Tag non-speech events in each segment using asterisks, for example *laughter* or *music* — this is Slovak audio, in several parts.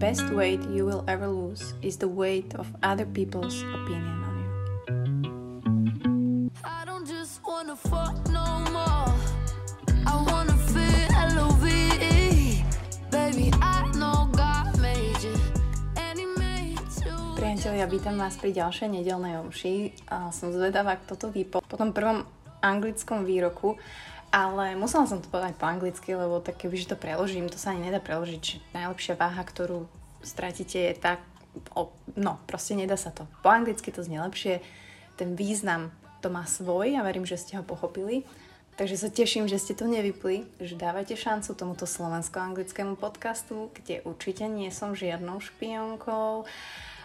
best weight you will ever lose is the weight of other people's opinion on you. I no. Priatelia, vítam vás pri ďalšej nedelnej omši. Som zvedavá, kto to vypo. Po tom prvom anglickom výroku ale musela som to povedať po anglicky, lebo tak kebyže to preložím, to sa ani nedá preložiť. Najlepšia váha, ktorú stratíte je tak, no proste nedá sa to. Po anglicky to znie lepšie, ten význam to má svoj a verím, že ste ho pochopili. Takže sa teším, že ste to nevypli, že dávate šancu tomuto slovensko-anglickému podcastu, kde určite nie som žiadnou špionkou.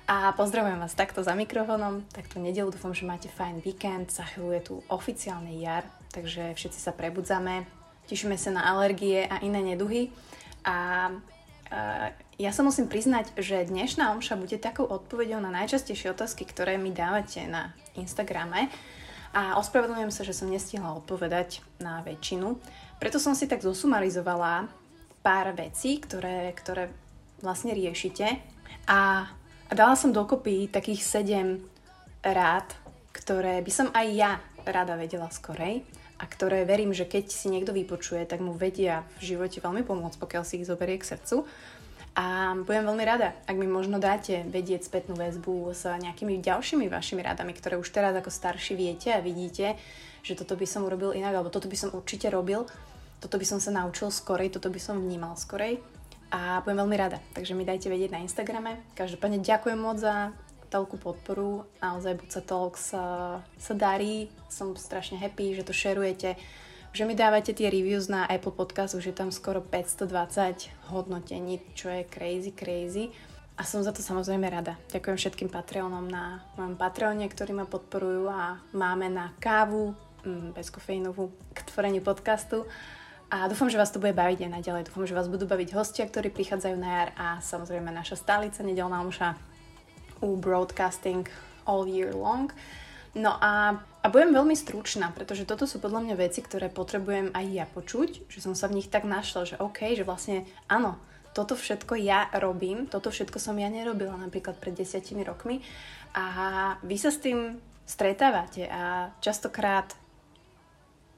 A pozdravujem vás takto za mikrofónom, takto nedelu, dúfam, že máte fajn víkend, za je tu oficiálny jar, takže všetci sa prebudzame, tešíme sa na alergie a iné neduhy. A ja sa musím priznať, že dnešná omša bude takou odpovedou na najčastejšie otázky, ktoré mi dávate na Instagrame. A ospravedlňujem sa, že som nestihla odpovedať na väčšinu. Preto som si tak zosumarizovala pár vecí, ktoré, ktoré vlastne riešite. A, a dala som dokopy takých 7 rád, ktoré by som aj ja rada vedela skorej a ktoré verím, že keď si niekto vypočuje, tak mu vedia v živote veľmi pomôcť, pokiaľ si ich zoberie k srdcu. A budem veľmi rada, ak mi možno dáte vedieť spätnú väzbu s nejakými ďalšími vašimi radami, ktoré už teraz ako starší viete a vidíte, že toto by som urobil inak, alebo toto by som určite robil, toto by som sa naučil skorej, toto by som vnímal skorej a budem veľmi rada. Takže mi dajte vedieť na Instagrame. Každopádne ďakujem moc za toľkú podporu. Naozaj Buca Talks sa, sa darí. Som strašne happy, že to šerujete, že mi dávate tie reviews na Apple Podcast, už je tam skoro 520 hodnotení, čo je crazy, crazy. A som za to samozrejme rada. Ďakujem všetkým Patreonom na mojom Patreone, ktorí ma podporujú a máme na kávu mm, bezkofeínovú k tvoreniu podcastu. A dúfam, že vás to bude baviť aj naďalej. Dúfam, že vás budú baviť hostia, ktorí prichádzajú na jar a samozrejme naša stálica nedelná omša u broadcasting all year long. No a, a budem veľmi stručná, pretože toto sú podľa mňa veci, ktoré potrebujem aj ja počuť, že som sa v nich tak našla, že OK, že vlastne áno, toto všetko ja robím, toto všetko som ja nerobila napríklad pred desiatimi rokmi a vy sa s tým stretávate a častokrát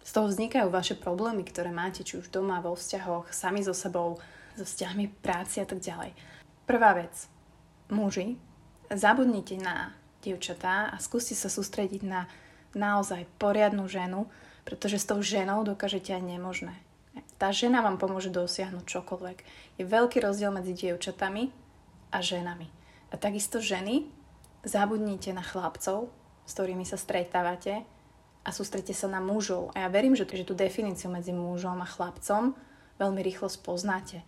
z toho vznikajú vaše problémy, ktoré máte, či už doma, vo vzťahoch, sami so sebou, so vzťahmi práci a tak ďalej. Prvá vec. Muži, zabudnite na dievčatá a skúste sa sústrediť na naozaj poriadnu ženu, pretože s tou ženou dokážete aj nemožné. Tá žena vám pomôže dosiahnuť čokoľvek. Je veľký rozdiel medzi dievčatami a ženami. A takisto ženy, zabudnite na chlapcov, s ktorými sa stretávate a sústrete sa na mužov. A ja verím, že, že tú definíciu medzi mužom a chlapcom veľmi rýchlo spoznáte.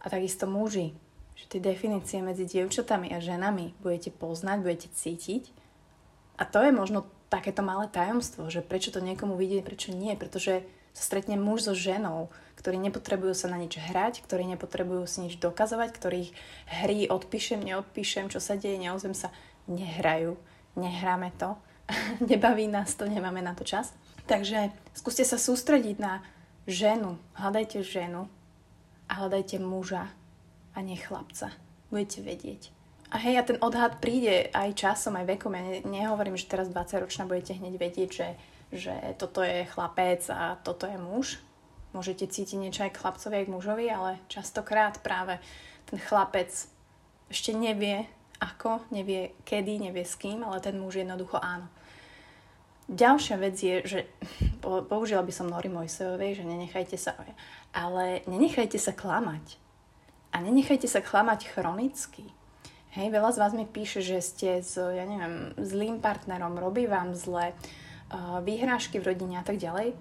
A takisto muži, že tie definície medzi dievčatami a ženami budete poznať, budete cítiť. A to je možno takéto malé tajomstvo, že prečo to niekomu vidieť, prečo nie. Pretože sa stretne muž so ženou, ktorí nepotrebujú sa na nič hrať, ktorí nepotrebujú si nič dokazovať, ktorých hry odpíšem, neodpíšem, čo sa deje, neozvem sa, nehrajú, nehráme to, *laughs* nebaví nás to, nemáme na to čas. Takže skúste sa sústrediť na ženu, hľadajte ženu a hľadajte muža, a nie chlapca. Budete vedieť. A hej, a ten odhad príde aj časom, aj vekom. Ja ne, nehovorím, že teraz 20-ročná budete hneď vedieť, že, že toto je chlapec a toto je muž. Môžete cítiť niečo aj k chlapcovi, aj k mužovi, ale častokrát práve ten chlapec ešte nevie ako, nevie kedy, nevie s kým, ale ten muž jednoducho áno. Ďalšia vec je, že *laughs* použila by som Nori Mojsejovej, že nenechajte sa, ale nenechajte sa klamať a nenechajte sa klamať chronicky. Hej, veľa z vás mi píše, že ste s, ja neviem, zlým partnerom, robí vám zle, uh, výhrážky v rodine a tak ďalej.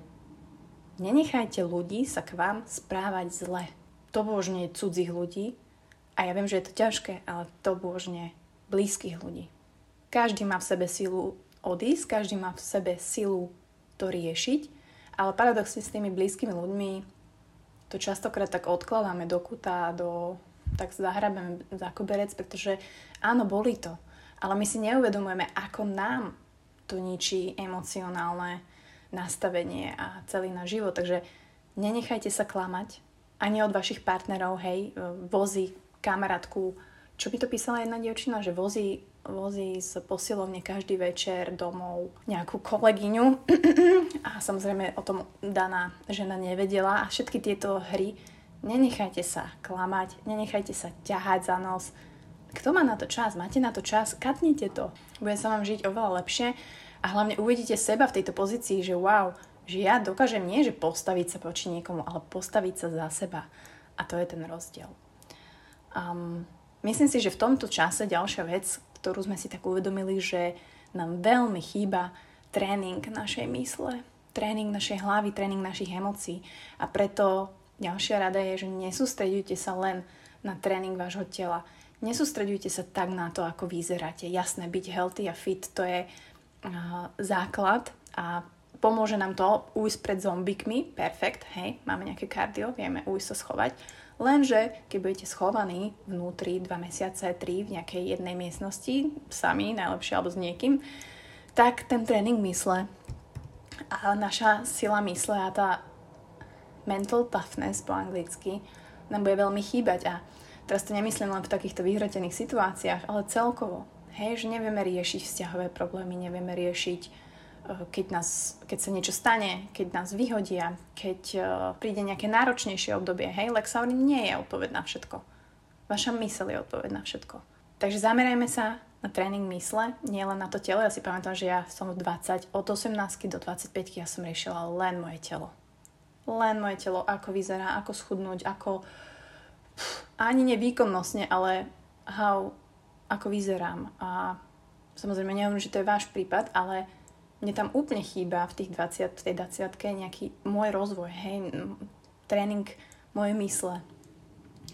Nenechajte ľudí sa k vám správať zle. To božne cudzích ľudí. A ja viem, že je to ťažké, ale to božne blízkych ľudí. Každý má v sebe silu odísť, každý má v sebe silu to riešiť, ale paradoxne s tými blízkymi ľuďmi to častokrát tak odkladáme do kuta, do, tak zahrabeme za koberec, pretože áno, boli to. Ale my si neuvedomujeme, ako nám to ničí emocionálne nastavenie a celý náš život. Takže nenechajte sa klamať ani od vašich partnerov, hej, vozy kamarátku, čo by to písala jedna dievčina, že vozí, vozí z posilovne každý večer domov nejakú kolegyňu *clears throat* a samozrejme o tom daná žena nevedela a všetky tieto hry nenechajte sa klamať, nenechajte sa ťahať za nos. Kto má na to čas? Máte na to čas? Katnite to. Bude sa vám žiť oveľa lepšie a hlavne uvidíte seba v tejto pozícii, že wow, že ja dokážem nie, že postaviť sa voči niekomu, ale postaviť sa za seba. A to je ten rozdiel. Um, Myslím si, že v tomto čase ďalšia vec, ktorú sme si tak uvedomili, že nám veľmi chýba tréning našej mysle, tréning našej hlavy, tréning našich emócií. A preto ďalšia rada je, že nesústredujte sa len na tréning vášho tela. Nesústredujte sa tak na to, ako vyzeráte. Jasné, byť healthy a fit to je uh, základ a pomôže nám to ujsť pred zombikmi. Perfekt, hej, máme nejaké kardio, vieme ujsť sa schovať Lenže keď budete schovaní vnútri dva mesiace, tri v nejakej jednej miestnosti, sami, najlepšie alebo s niekým, tak ten tréning mysle a naša sila mysle a tá mental toughness po anglicky nám bude veľmi chýbať a teraz to nemyslím len v takýchto vyhrotených situáciách, ale celkovo. Hej, že nevieme riešiť vzťahové problémy, nevieme riešiť keď, nás, keď sa niečo stane, keď nás vyhodia, keď uh, príde nejaké náročnejšie obdobie. Hej, Lexauri nie je odpoveď na všetko. Vaša mysel je odpoveď na všetko. Takže zamerajme sa na tréning mysle, nie len na to telo. Ja si pamätám, že ja som v 20, od 18 do 25 ja som riešila len moje telo. Len moje telo, ako vyzerá, ako schudnúť, ako pff, ani nevýkonnostne, ale how, ako vyzerám. A samozrejme, neviem, že to je váš prípad, ale mne tam úplne chýba v tých 20, v tej 20 nejaký môj rozvoj, hej, tréning mojej mysle,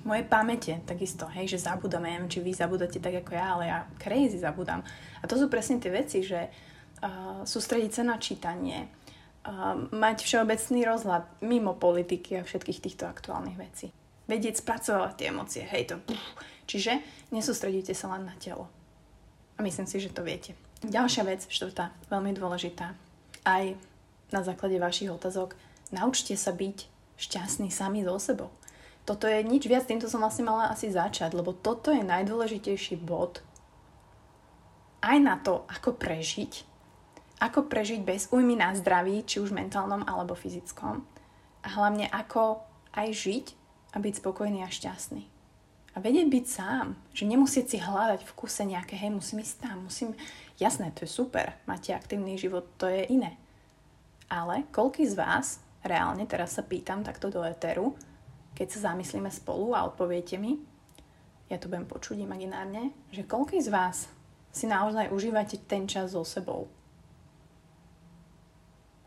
moje pamäte, takisto, hej, že zabudám, ja neviem, či vy zabudáte tak ako ja, ale ja crazy zabudám. A to sú presne tie veci, že uh, sústrediť sa na čítanie, uh, mať všeobecný rozhľad mimo politiky a všetkých týchto aktuálnych vecí. Vedieť spracovať tie emócie, hej, to puf. Čiže nesústredíte sa len na telo. A myslím si, že to viete. Ďalšia vec, štvrtá, veľmi dôležitá, aj na základe vašich otázok, naučte sa byť šťastní sami so sebou. Toto je nič viac, týmto som vlastne mala asi začať, lebo toto je najdôležitejší bod aj na to, ako prežiť, ako prežiť bez újmy na zdraví, či už mentálnom alebo fyzickom a hlavne ako aj žiť a byť spokojný a šťastný. A vedieť byť sám, že nemusieť si hľadať v kuse nejaké, hej, musím ísť tam, musím Jasné, to je super, máte aktívny život, to je iné. Ale koľký z vás, reálne teraz sa pýtam takto do eteru, keď sa zamyslíme spolu a odpoviete mi, ja to budem počuť imaginárne, že koľký z vás si naozaj užívate ten čas so sebou.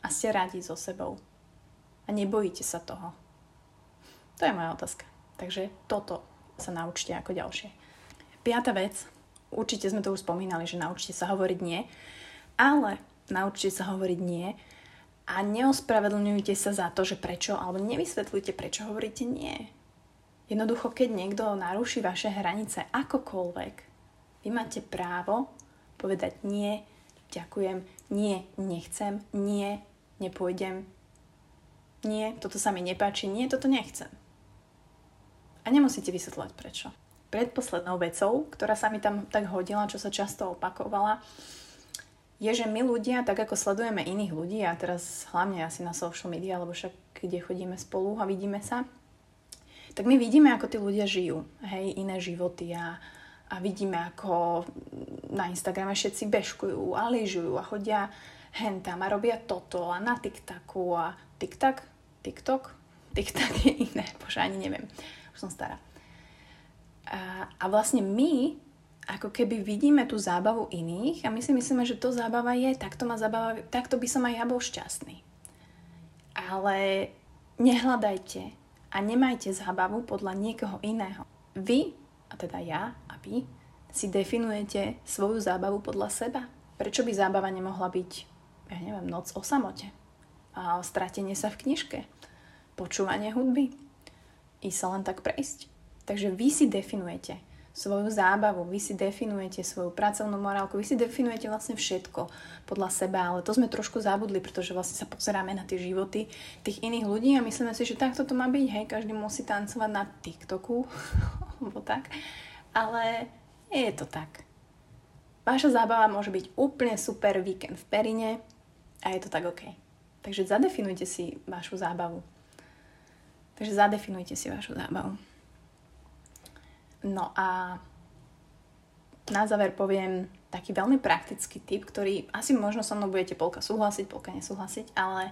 A ste radi so sebou. A nebojíte sa toho. To je moja otázka. Takže toto sa naučte ako ďalšie. Piatá vec, určite sme to už spomínali, že naučte sa hovoriť nie, ale naučte sa hovoriť nie a neospravedlňujte sa za to, že prečo, alebo nevysvetľujte, prečo hovoríte nie. Jednoducho, keď niekto naruší vaše hranice akokoľvek, vy máte právo povedať nie, ďakujem, nie, nechcem, nie, nepôjdem, nie, toto sa mi nepáči, nie, toto nechcem. A nemusíte vysvetľovať prečo predposlednou vecou, ktorá sa mi tam tak hodila, čo sa často opakovala, je, že my ľudia, tak ako sledujeme iných ľudí, a teraz hlavne asi na social media, lebo však kde chodíme spolu a vidíme sa, tak my vidíme, ako tí ľudia žijú, hej, iné životy a, a vidíme, ako na Instagrame všetci bežkujú a lyžujú a chodia hen tam a robia toto a na TikToku a TikTok, TikTok, TikTok je iné, *laughs* bože, ani neviem, už som stará. A, a vlastne my ako keby vidíme tú zábavu iných a my si myslíme, že to zábava je, takto, ma zabava, takto by som aj ja bol šťastný. Ale nehľadajte a nemajte zábavu podľa niekoho iného. Vy, a teda ja a vy, si definujete svoju zábavu podľa seba. Prečo by zábava nemohla byť, ja neviem, noc o samote? A stratenie sa v knižke? Počúvanie hudby? I sa len tak prejsť? Takže vy si definujete svoju zábavu, vy si definujete svoju pracovnú morálku, vy si definujete vlastne všetko podľa seba, ale to sme trošku zabudli, pretože vlastne sa pozeráme na tie životy tých iných ľudí a myslíme si, že takto to má byť, hej, každý musí tancovať na TikToku. *laughs* alebo tak. Ale nie je to tak. Vaša zábava môže byť úplne super víkend v Perine a je to tak OK. Takže zadefinujte si vašu zábavu. Takže zadefinujte si vašu zábavu. No a na záver poviem taký veľmi praktický tip, ktorý asi možno so mnou budete polka súhlasiť, polka nesúhlasiť, ale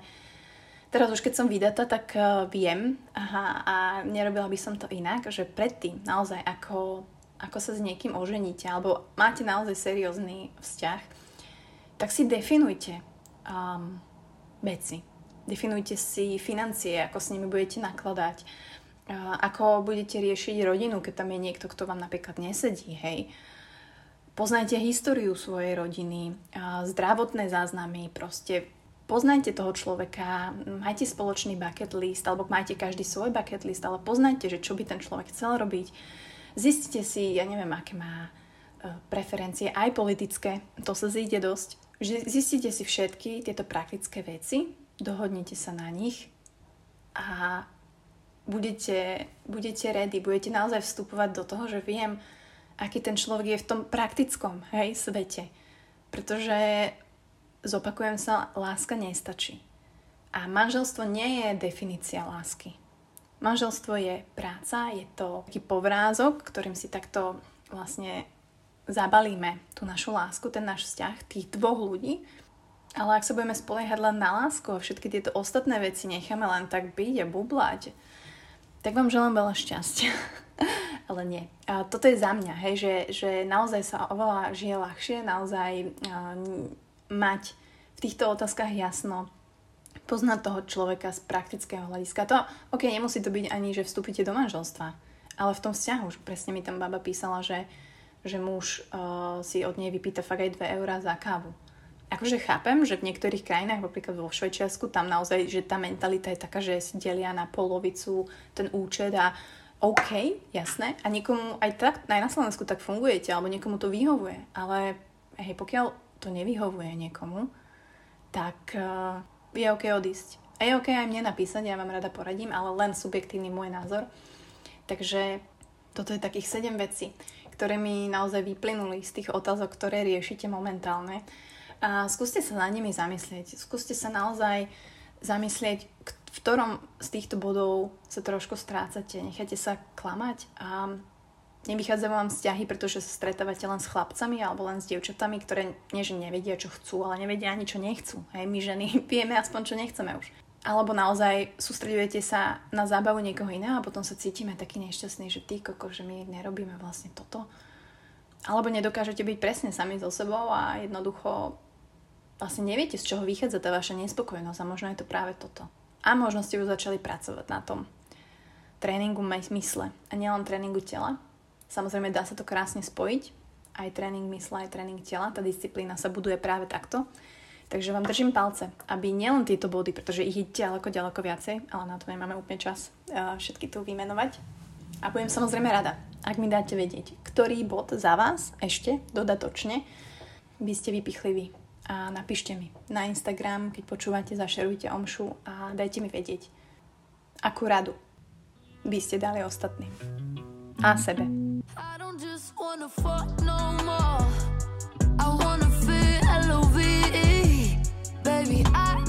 teraz už keď som vydata, tak uh, viem aha, a nerobila by som to inak, že predtým naozaj ako, ako sa s niekým oženíte alebo máte naozaj seriózny vzťah, tak si definujte um, veci. Definujte si financie, ako s nimi budete nakladať, ako budete riešiť rodinu, keď tam je niekto, kto vám napríklad nesedí, hej. Poznajte históriu svojej rodiny, zdravotné záznamy, proste poznajte toho človeka, majte spoločný bucket list, alebo majte každý svoj bucket list, ale poznajte, že čo by ten človek chcel robiť. Zistite si, ja neviem, aké má e, preferencie, aj politické, to sa zíde dosť. Zistite si všetky tieto praktické veci, dohodnite sa na nich a budete, budete ready, budete naozaj vstupovať do toho, že viem, aký ten človek je v tom praktickom hej, svete. Pretože, zopakujem sa, láska nestačí. A manželstvo nie je definícia lásky. Manželstvo je práca, je to taký povrázok, ktorým si takto vlastne zabalíme tú našu lásku, ten náš vzťah tých dvoch ľudí. Ale ak sa budeme spoliehať len na lásku a všetky tieto ostatné veci necháme len tak byť a bublať, tak vám želám veľa šťastia. *laughs* ale nie. A toto je za mňa, hej, že, že naozaj sa oveľa žije ľahšie, naozaj uh, mať v týchto otázkach jasno, poznať toho človeka z praktického hľadiska. To, ok, nemusí to byť ani, že vstúpite do manželstva, ale v tom vzťahu, že presne mi tam baba písala, že, že muž uh, si od nej vypýta fakt aj 2 eurá za kávu. Akože chápem, že v niektorých krajinách, napríklad vo Švajčiarsku, tam naozaj, že tá mentalita je taká, že si delia na polovicu ten účet a OK, jasné. A niekomu aj tak, aj na Slovensku tak fungujete, alebo niekomu to vyhovuje. Ale hej, pokiaľ to nevyhovuje niekomu, tak uh, je OK odísť. A je OK aj mne napísať, ja vám rada poradím, ale len subjektívny môj názor. Takže toto je takých 7 vecí, ktoré mi naozaj vyplynuli z tých otázok, ktoré riešite momentálne. A skúste sa na nimi zamyslieť. Skúste sa naozaj zamyslieť, v ktorom z týchto bodov sa trošku strácate, nechajte sa klamať a nevychádzajú vám vzťahy, pretože sa stretávate len s chlapcami alebo len s dievčatami, ktoré nie, že nevedia, čo chcú, ale nevedia ani, čo nechcú. Hej, my ženy *laughs* vieme aspoň, čo nechceme už. Alebo naozaj sústredujete sa na zábavu niekoho iného a potom sa cítime taký nešťastný, že ty koko, že my nerobíme vlastne toto. Alebo nedokážete byť presne sami so sebou a jednoducho vlastne neviete, z čoho vychádza tá vaša nespokojnosť a možno je to práve toto. A možno ste už začali pracovať na tom tréningu mysle a nielen tréningu tela. Samozrejme dá sa to krásne spojiť, aj tréning mysle, aj tréning tela, tá disciplína sa buduje práve takto. Takže vám držím palce, aby nielen tieto body, pretože ich je ďaleko, ďaleko viacej, ale na to nemáme úplne čas všetky tu vymenovať. A budem samozrejme rada, ak mi dáte vedieť, ktorý bod za vás ešte dodatočne by ste vypichli vy a napíšte mi na Instagram, keď počúvate, zašerujte omšu a dajte mi vedieť, akú radu by ste dali ostatným a sebe. I don't just wanna fuck no more. I wanna feel L-O-V-E. Baby, I